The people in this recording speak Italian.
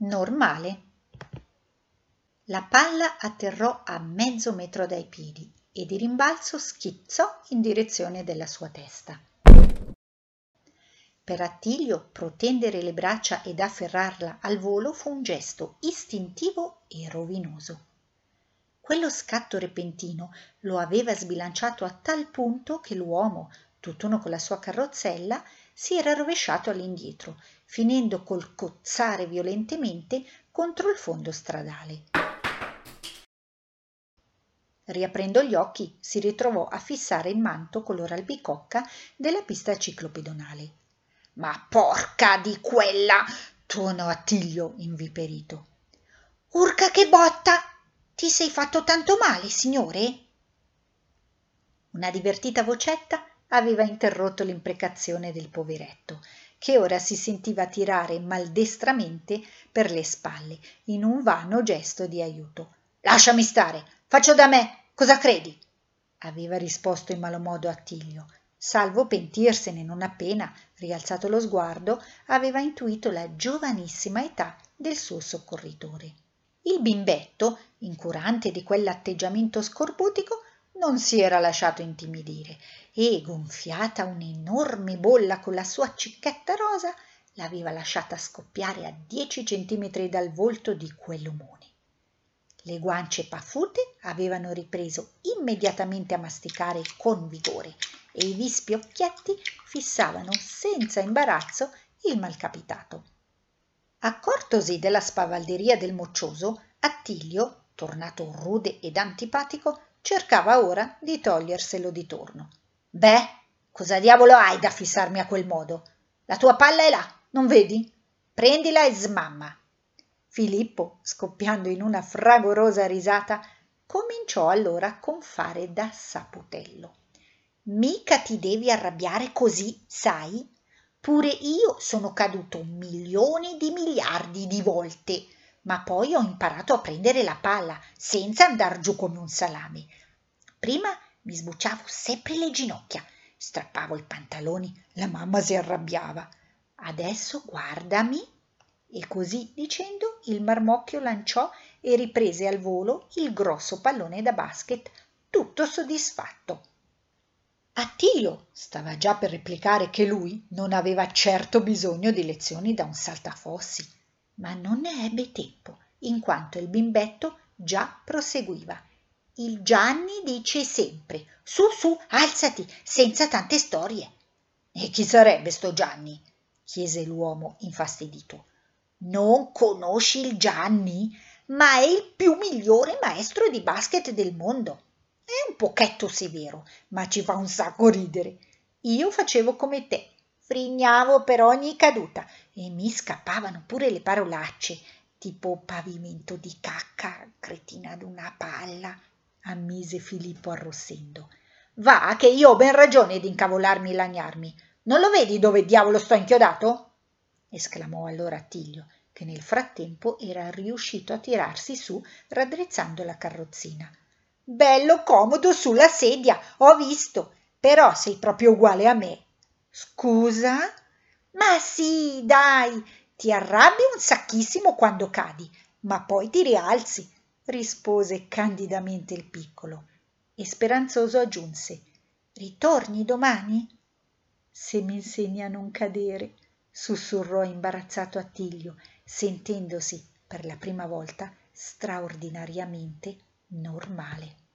normale. La palla atterrò a mezzo metro dai piedi e di rimbalzo schizzò in direzione della sua testa. Per Attilio protendere le braccia ed afferrarla al volo fu un gesto istintivo e rovinoso. Quello scatto repentino lo aveva sbilanciato a tal punto che l'uomo, tutt'uno con la sua carrozzella, si era rovesciato all'indietro, finendo col cozzare violentemente contro il fondo stradale. Riaprendo gli occhi, si ritrovò a fissare il manto color albicocca della pista ciclopedonale. Ma porca di quella! tuonò Attilio inviperito. Urca che botta! Ti sei fatto tanto male, signore? Una divertita vocetta aveva interrotto l'imprecazione del poveretto, che ora si sentiva tirare maldestramente per le spalle in un vano gesto di aiuto. Lasciami stare, faccio da me, cosa credi? aveva risposto in malo modo Attilio, salvo pentirsene non appena, rialzato lo sguardo, aveva intuito la giovanissima età del suo soccorritore. Il bimbetto, incurante di quell'atteggiamento scorbutico, non si era lasciato intimidire e, gonfiata un'enorme bolla con la sua cicchetta rosa, l'aveva lasciata scoppiare a dieci centimetri dal volto di quell'omone. Le guance paffute avevano ripreso immediatamente a masticare con vigore e i vispi occhietti fissavano senza imbarazzo il malcapitato. Accortosi della spavalderia del moccioso, Attilio, tornato rude ed antipatico, cercava ora di toglierselo di torno. Beh, cosa diavolo hai da fissarmi a quel modo? La tua palla è là, non vedi? Prendila e smamma. Filippo, scoppiando in una fragorosa risata, cominciò allora a confare da saputello. Mica ti devi arrabbiare così, sai? Pure io sono caduto milioni di miliardi di volte, ma poi ho imparato a prendere la palla senza andar giù come un salame. Prima mi sbucciavo sempre le ginocchia, strappavo i pantaloni, la mamma si arrabbiava. Adesso guardami. E così dicendo il marmocchio lanciò e riprese al volo il grosso pallone da basket, tutto soddisfatto. Attilio stava già per replicare che lui non aveva certo bisogno di lezioni da un saltafossi, ma non ne ebbe tempo, in quanto il bimbetto già proseguiva. Il Gianni dice sempre su su alzati senza tante storie. E chi sarebbe sto Gianni? chiese l'uomo infastidito. Non conosci il Gianni? Ma è il più migliore maestro di basket del mondo. È un pochetto severo ma ci fa un sacco ridere. Io facevo come te frignavo per ogni caduta e mi scappavano pure le parolacce tipo pavimento di cacca cretina d'una palla ammise Filippo arrossendo. Va, che io ho ben ragione di incavolarmi e lagnarmi. Non lo vedi dove diavolo sto inchiodato? esclamò allora Attilio, che nel frattempo era riuscito a tirarsi su raddrizzando la carrozzina. Bello comodo sulla sedia, ho visto, però sei proprio uguale a me. Scusa? Ma sì, dai, ti arrabbi un sacchissimo quando cadi, ma poi ti rialzi rispose candidamente il piccolo. E speranzoso aggiunse ritorni domani? Se mi insegni a non cadere sussurrò imbarazzato attilio sentendosi per la prima volta straordinariamente normale